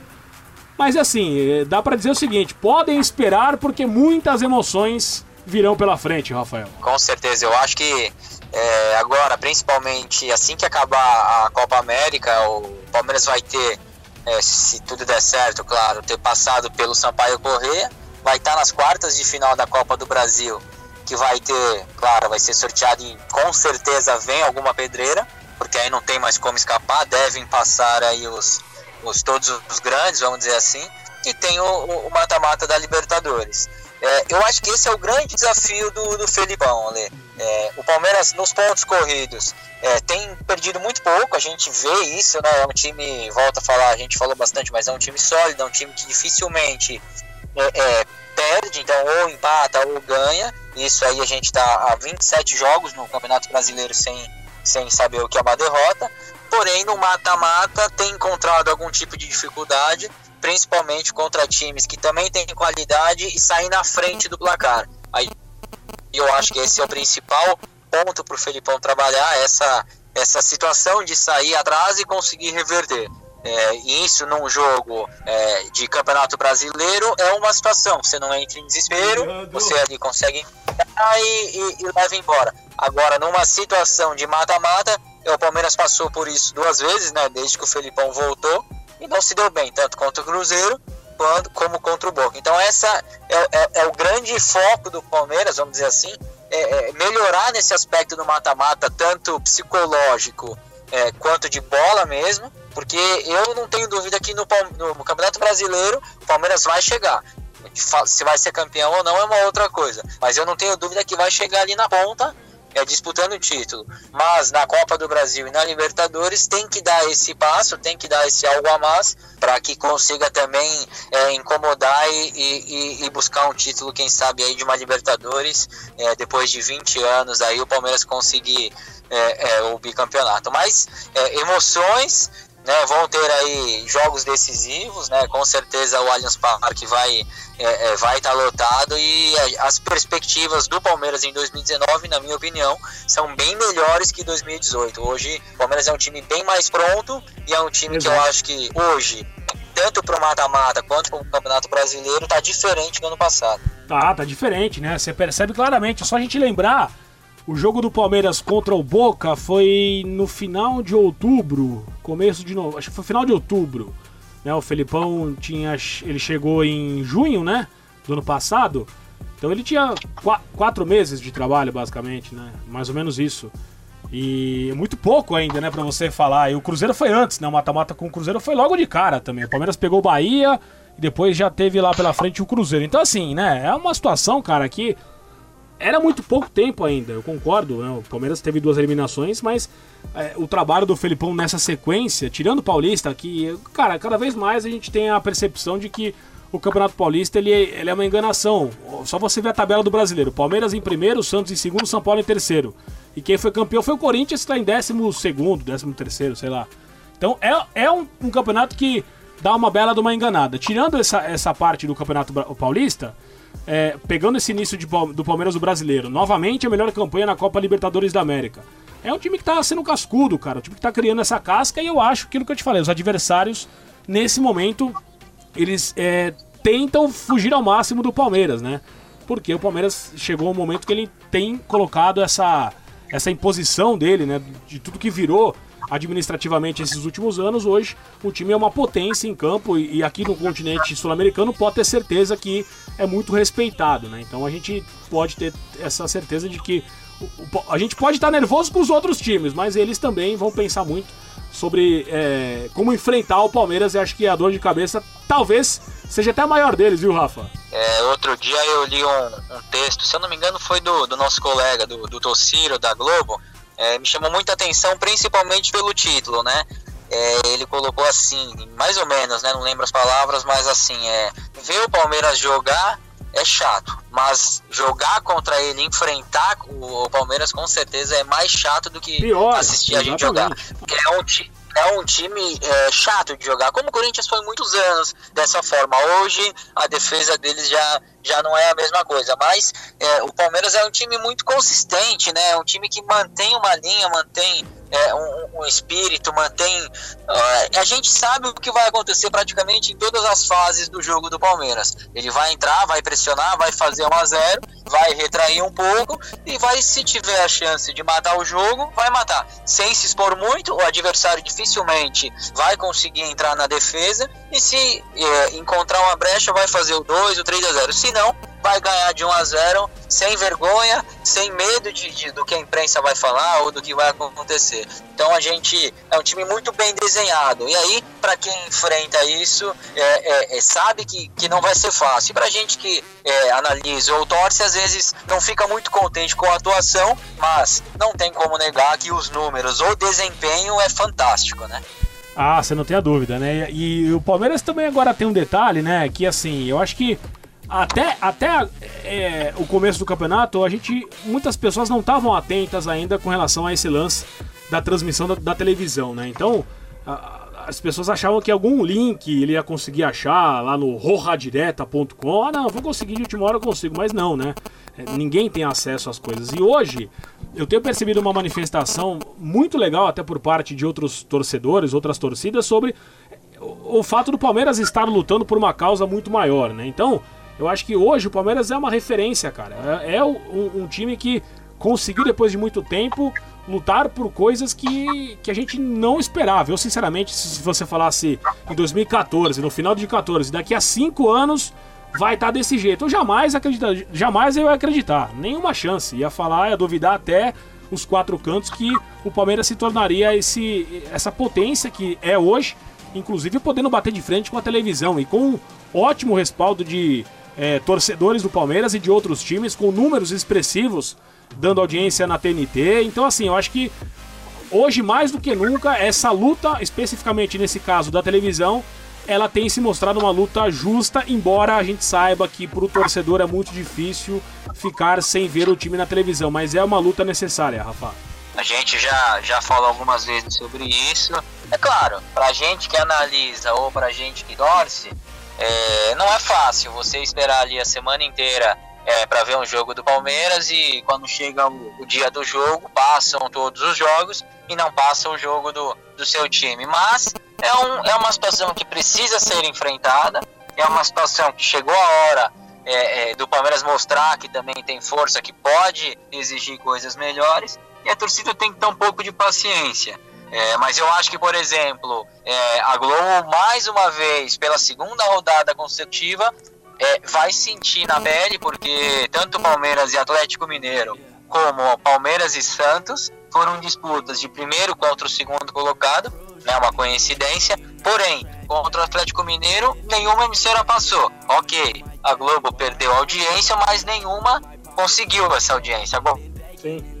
Mas assim, eh, dá para dizer o seguinte: podem esperar porque muitas emoções virão pela frente, Rafael. Com certeza, eu acho que é, agora, principalmente assim que acabar a Copa América, o Palmeiras vai ter, é, se tudo der certo, claro, ter passado pelo Sampaio Corrêa, vai estar nas quartas de final da Copa do Brasil, que vai ter, claro, vai ser sorteado e com certeza vem alguma pedreira, porque aí não tem mais como escapar, devem passar aí os os todos os grandes, vamos dizer assim, e tem o mata-mata da Libertadores. É, eu acho que esse é o grande desafio do, do Felipão, Ale. É, o Palmeiras, nos pontos corridos, é, tem perdido muito pouco, a gente vê isso, né? É um time, volta a falar, a gente falou bastante, mas é um time sólido, é um time que dificilmente é, é, perde, então ou empata ou ganha. Isso aí a gente está há 27 jogos no Campeonato Brasileiro sem, sem saber o que é uma derrota porém no mata-mata tem encontrado algum tipo de dificuldade, principalmente contra times que também têm qualidade e saem na frente do placar. Aí eu acho que esse é o principal ponto para o Felipão trabalhar essa essa situação de sair atrás e conseguir reverter. É, e isso num jogo é, de campeonato brasileiro é uma situação. Você não entra em desespero, você ali consegue e, e, e leva embora. Agora, numa situação de mata-mata, é, o Palmeiras passou por isso duas vezes, né? Desde que o Felipão voltou e não se deu bem, tanto contra o Cruzeiro quanto, como contra o Boca. Então, essa é, é, é o grande foco do Palmeiras, vamos dizer assim, é, é melhorar nesse aspecto do mata-mata, tanto psicológico é, quanto de bola mesmo, porque eu não tenho dúvida que no, no Campeonato Brasileiro o Palmeiras vai chegar. Se vai ser campeão ou não é uma outra coisa, mas eu não tenho dúvida que vai chegar ali na ponta é, disputando o título. Mas na Copa do Brasil e na Libertadores tem que dar esse passo, tem que dar esse algo a mais para que consiga também é, incomodar e, e, e, buscar um título, quem sabe aí de uma Libertadores é, depois de 20 anos aí o Palmeiras conseguir é, é, o bicampeonato. Mas é, emoções né, vão ter aí jogos decisivos, né, com certeza o Allianz Parque vai é, é, vai estar tá lotado e as perspectivas do Palmeiras em 2019, na minha opinião, são bem melhores que 2018. Hoje o Palmeiras é um time bem mais pronto e é um time Exato. que eu acho que hoje tanto pro mata-mata quanto pro Campeonato Brasileiro tá diferente do ano passado. Tá, tá diferente, né? Você percebe claramente, é só a gente lembrar o jogo do Palmeiras contra o Boca foi no final de outubro, começo de novo, acho que foi final de outubro. Né? O Felipão tinha, ele chegou em junho, né, do ano passado. Então ele tinha qu quatro meses de trabalho, basicamente, né? Mais ou menos isso. E muito pouco ainda, né, para você falar. E o Cruzeiro foi antes, né? O mata-mata com o Cruzeiro foi logo de cara também. O Palmeiras pegou o Bahia e depois já teve lá pela frente o Cruzeiro. Então, assim, né? É uma situação, cara, que era muito pouco tempo ainda, eu concordo. Né? O Palmeiras teve duas eliminações, mas é, o trabalho do Felipão nessa sequência, tirando o Paulista, que, cara, cada vez mais a gente tem a percepção de que o Campeonato Paulista ele, ele é uma enganação. Só você ver a tabela do brasileiro: Palmeiras em primeiro, Santos em segundo, São Paulo em terceiro. E quem foi campeão foi o Corinthians, que está em décimo segundo, décimo terceiro, sei lá. Então é, é um, um campeonato que dá uma bela de uma enganada. Tirando essa, essa parte do Campeonato Paulista é, pegando esse início de, do Palmeiras do brasileiro, novamente a melhor campanha na Copa Libertadores da América. É um time que tá sendo cascudo, cara. Um time que tá criando essa casca e eu acho aquilo que eu te falei. Os adversários, nesse momento, eles é, tentam fugir ao máximo do Palmeiras, né? Porque o Palmeiras chegou um momento que ele tem colocado essa, essa imposição dele, né? De tudo que virou administrativamente esses últimos anos, hoje o time é uma potência em campo e, e aqui no continente sul-americano pode ter certeza que é muito respeitado, né? Então a gente pode ter essa certeza de que a gente pode estar nervoso com os outros times, mas eles também vão pensar muito sobre é, como enfrentar o Palmeiras e acho que a dor de cabeça talvez seja até a maior deles, viu, Rafa? É, outro dia eu li um, um, texto, se eu não me engano foi do, do nosso colega, do, do Tociro, da Globo, é, me chamou muita atenção, principalmente pelo título, né? É, ele colocou assim, mais ou menos, né? Não lembro as palavras, mas assim, é ver o Palmeiras jogar é chato, mas jogar contra ele, enfrentar o, o Palmeiras com certeza é mais chato do que Pior, assistir exatamente. a gente jogar. É um, é um time é, chato de jogar, como o Corinthians foi muitos anos dessa forma. Hoje a defesa deles já, já não é a mesma coisa, mas é, o Palmeiras é um time muito consistente, né? É um time que mantém uma linha, mantém é, um, um, espírito, mantém. Uh, a gente sabe o que vai acontecer praticamente em todas as fases do jogo do Palmeiras. Ele vai entrar, vai pressionar, vai fazer 1 a 0 vai retrair um pouco e vai, se tiver a chance de matar o jogo, vai matar. Sem se expor muito, o adversário dificilmente vai conseguir entrar na defesa e se é, encontrar uma brecha, vai fazer o 2, o 3 a 0. Se não, vai ganhar de 1 a 0 sem vergonha, sem medo de, de, do que a imprensa vai falar ou do que vai acontecer. Então a gente é um time muito bem desenhado. E aí, para quem enfrenta isso, é, é, é, sabe que, que não vai ser fácil. E para gente que é, analisa ou torce, às vezes não fica muito contente com a atuação, mas não tem como negar que os números, o desempenho é fantástico, né? Ah, você não tem a dúvida, né? E, e o Palmeiras também agora tem um detalhe, né? Que assim, eu acho que até, até é, o começo do campeonato, a gente. Muitas pessoas não estavam atentas ainda com relação a esse lance da transmissão da, da televisão, né? Então, a, as pessoas achavam que algum link ele ia conseguir achar lá no roradireta.com. Ah, não, vou conseguir de última hora eu consigo, mas não, né? É, ninguém tem acesso às coisas. E hoje, eu tenho percebido uma manifestação muito legal, até por parte de outros torcedores, outras torcidas, sobre o, o fato do Palmeiras estar lutando por uma causa muito maior, né? Então. Eu acho que hoje o Palmeiras é uma referência, cara. É, é um, um, time que conseguiu, depois de muito tempo, lutar por coisas que, que a gente não esperava. Eu, sinceramente, se você falasse em 2014, no final de 2014, daqui a cinco anos vai estar tá desse jeito, eu jamais acreditar, jamais eu ia acreditar, nenhuma chance. Ia falar, ia duvidar até os quatro cantos que o Palmeiras se tornaria esse, essa potência que é hoje, inclusive podendo bater de frente com a televisão e com ótimo respaldo de é, torcedores do Palmeiras e de outros times com números expressivos dando audiência na TNT. Então, assim, eu acho que hoje mais do que nunca essa luta, especificamente nesse caso da televisão, ela tem se mostrado uma luta justa, embora a gente saiba que para o torcedor é muito difícil ficar sem ver o time na televisão, mas é uma luta necessária, Rafa. A gente já, já falou algumas vezes sobre isso. É claro, pra gente que analisa ou pra gente que torce, é, não é fácil você esperar ali a semana inteira é, para ver um jogo do Palmeiras e quando chega o, o, dia do jogo, passam todos os jogos e não passa o jogo do, do seu time. Mas é, um, é uma situação que precisa ser enfrentada, é uma situação que chegou a hora é, é, do Palmeiras mostrar que também tem força, que pode exigir coisas melhores e a torcida tem que ter um pouco de paciência. É, mas eu acho que, por exemplo, é, a Globo, mais uma vez, pela segunda rodada consecutiva, é, vai sentir na pele, porque tanto Palmeiras e Atlético Mineiro, como Palmeiras e Santos, foram disputas de primeiro contra o segundo colocado, é né, uma coincidência. Porém, contra o Atlético Mineiro, nenhuma emissora passou. Ok, a Globo perdeu audiência, mas nenhuma conseguiu essa audiência. Agora,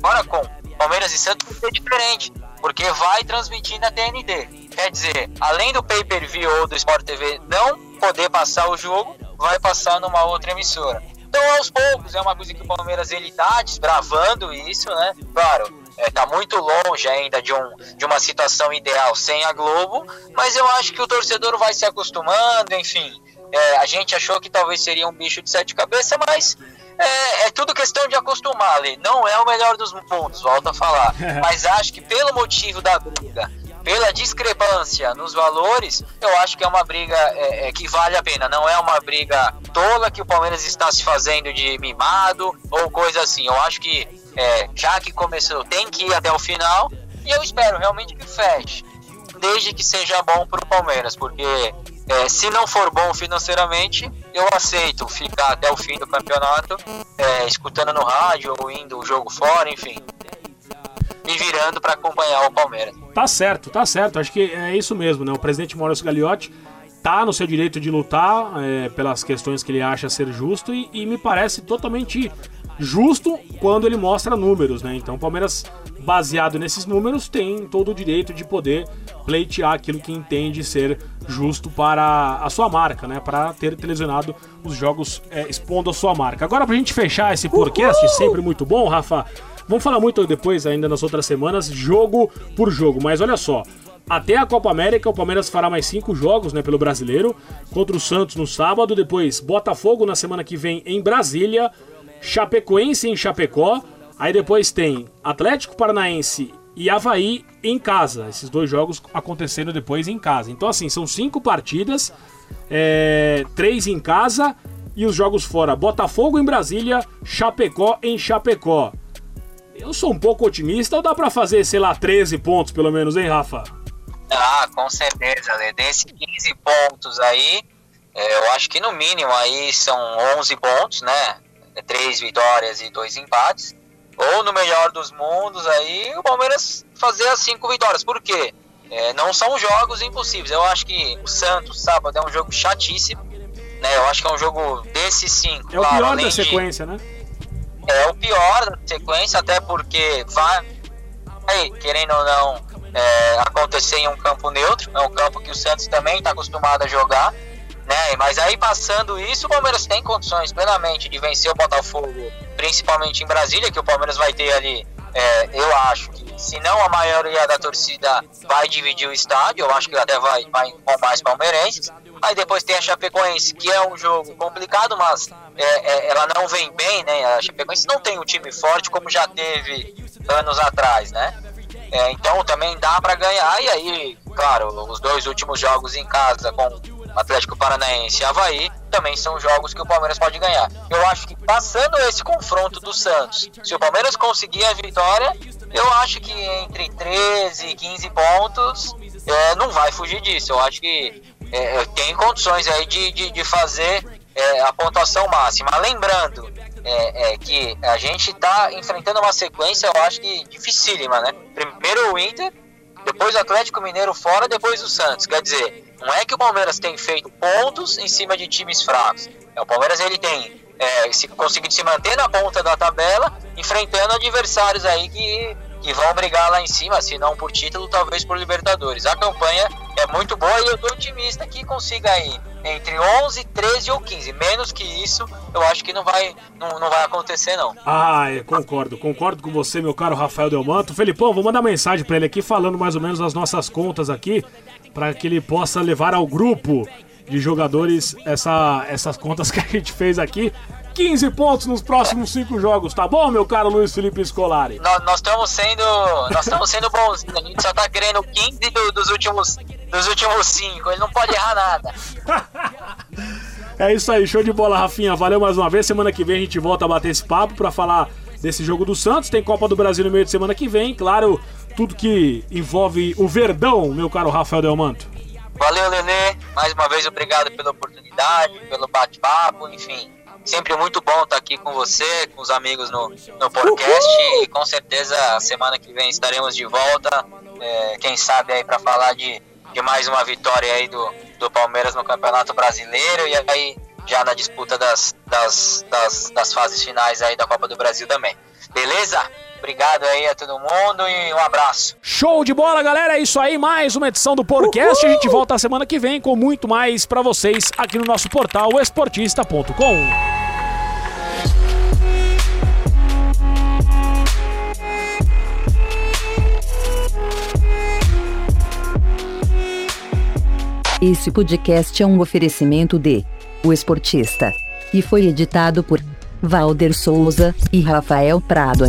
Agora com Palmeiras e Santos vai ser diferente, porque vai transmitir na TNT. Quer dizer, além do pay-per-view ou do Sport TV não poder passar o jogo, vai passar numa outra emissora. Então, aos poucos, é uma coisa que o Palmeiras ele tá desbravando isso, né? Claro, é, tá muito longe ainda de, um, de uma situação ideal sem a Globo, mas eu acho que o torcedor vai se acostumando, enfim. É, a gente achou que talvez seria um bicho de sete cabeças, mas é, é, tudo questão de acostumar ali. Não é o melhor dos mundos, volto a falar. Mas acho que pelo motivo da briga, pela discrepância nos valores, eu acho que é uma briga é, é, que vale a pena. Não é uma briga tola que o Palmeiras está se fazendo de mimado ou coisa assim. Eu acho que é, já que começou, tem que ir até o final. E eu espero realmente que feche. Desde que seja bom para o Palmeiras, porque é, se não for bom financeiramente, eu aceito ficar até o fim do campeonato, é, escutando no rádio ou indo o jogo fora, enfim. Me virando para acompanhar o Palmeiras. Tá certo, tá certo. Acho que é isso mesmo, né? O presidente Maurício Gagliotti tá no seu direito de lutar é, pelas questões que ele acha ser justo e, e me parece totalmente justo quando ele mostra números, né? Então o Palmeiras baseado nesses números, tem todo o direito de poder pleitear aquilo que entende ser justo para a sua marca, né? Para ter televisionado os jogos é, expondo a sua marca. Agora, para a gente fechar esse podcast, sempre muito bom, Rafa. Vamos falar muito depois, ainda nas outras semanas, jogo por jogo. Mas olha só, até a Copa América, o Palmeiras fará mais cinco jogos né, pelo brasileiro. Contra o Santos no sábado, depois Botafogo na semana que vem em Brasília, Chapecoense em Chapecó, Aí depois tem Atlético Paranaense e Havaí em casa. Esses dois jogos acontecendo depois em casa. Então, assim, são cinco partidas, é, três em casa e os jogos fora. Botafogo em Brasília, Chapecó em Chapecó. Eu sou um pouco otimista ou dá para fazer, sei lá, 13 pontos pelo menos, hein, Rafa? Ah, com certeza, né? Desses 15 pontos aí, é, eu acho que no mínimo aí são 11 pontos, né? Três vitórias e dois empates ou no melhor dos mundos aí, o Palmeiras fazer as cinco vitórias. Por quê? É, não são jogos impossíveis. Eu acho que o Santos, sábado, é um jogo chatíssimo. Né? Eu acho que é um jogo desses cinco. É claro, o pior da sequência, de... né? É o pior da sequência, até porque vai, querendo ou não, é, acontecer em um campo neutro. É um campo que o Santos também está acostumado a jogar. Né? Mas aí passando isso, o Palmeiras tem condições plenamente de vencer o Botafogo, principalmente em Brasília, que o Palmeiras vai ter ali, é, eu acho que se não a maioria da torcida vai dividir o estádio, eu acho que até vai, vai com mais palmeirenses. Aí depois tem a Chapecoense, que é um jogo complicado, mas é, é, ela não vem bem, né? A Chapecoense não tem um time forte como já teve anos atrás, né? É, então também dá para ganhar. E aí, claro, os dois últimos jogos em casa com Atlético Paranaense e Havaí, também são jogos que o Palmeiras pode ganhar. Eu acho que passando esse confronto do Santos, se o Palmeiras conseguir a vitória, eu acho que entre 13 e 15 pontos é, não vai fugir disso. Eu acho que é, tem condições aí de, de, de fazer é, a pontuação máxima. Lembrando é, é, que a gente está enfrentando uma sequência, eu acho que dificílima, né? Primeiro o Inter, depois o Atlético Mineiro fora, depois o Santos. Quer dizer, não é que o Palmeiras tem feito pontos em cima de times fracos. É, o Palmeiras ele tem é, se, conseguido se manter na ponta da tabela, enfrentando adversários aí que, que vão brigar lá em cima, se não por título, talvez por Libertadores. A campanha é muito boa e eu tô otimista que consiga aí entre 11, 13 ou 15. Menos que isso, eu acho que não vai, não, não vai acontecer, não. Ah, eu concordo. Concordo com você, meu caro Rafael Delmanto. Felipão, vou mandar mensagem para ele aqui falando mais ou menos as nossas contas aqui, para que ele possa levar ao grupo de jogadores essa, essas contas que a gente fez aqui. 15 pontos nos próximos 5 jogos, tá bom, meu caro Luiz Felipe Scolari? Nós estamos sendo. Nós estamos sendo bons. A gente só tá querendo 15 do, dos últimos. Dos últimos 5. Ele não pode errar nada. é isso aí, show de bola, Rafinha. Valeu mais uma vez. Semana que vem a gente volta a bater esse papo para falar desse jogo do Santos. Tem Copa do Brasil no meio de semana que vem. Claro, tudo que envolve o Verdão, meu caro Rafael Delmanto. Valeu, Lelê. Mais uma vez, obrigado pela oportunidade, pelo bate-papo, enfim. Sempre muito bom estar aqui com você, com os amigos no, no podcast. Uhul! E com certeza, semana que vem estaremos de volta. É, quem sabe aí para falar de, de mais uma vitória aí do, do Palmeiras no Campeonato Brasileiro. E aí já na disputa das, das, das, das fases finais aí da Copa do Brasil também. Beleza? Obrigado aí a todo mundo e um abraço. Show de bola, galera. É isso aí, mais uma edição do podcast. A gente volta semana que vem com muito mais para vocês aqui no nosso portal esportista.com. Esse podcast é um oferecimento de O Esportista e foi editado por Valder Souza e Rafael Prado.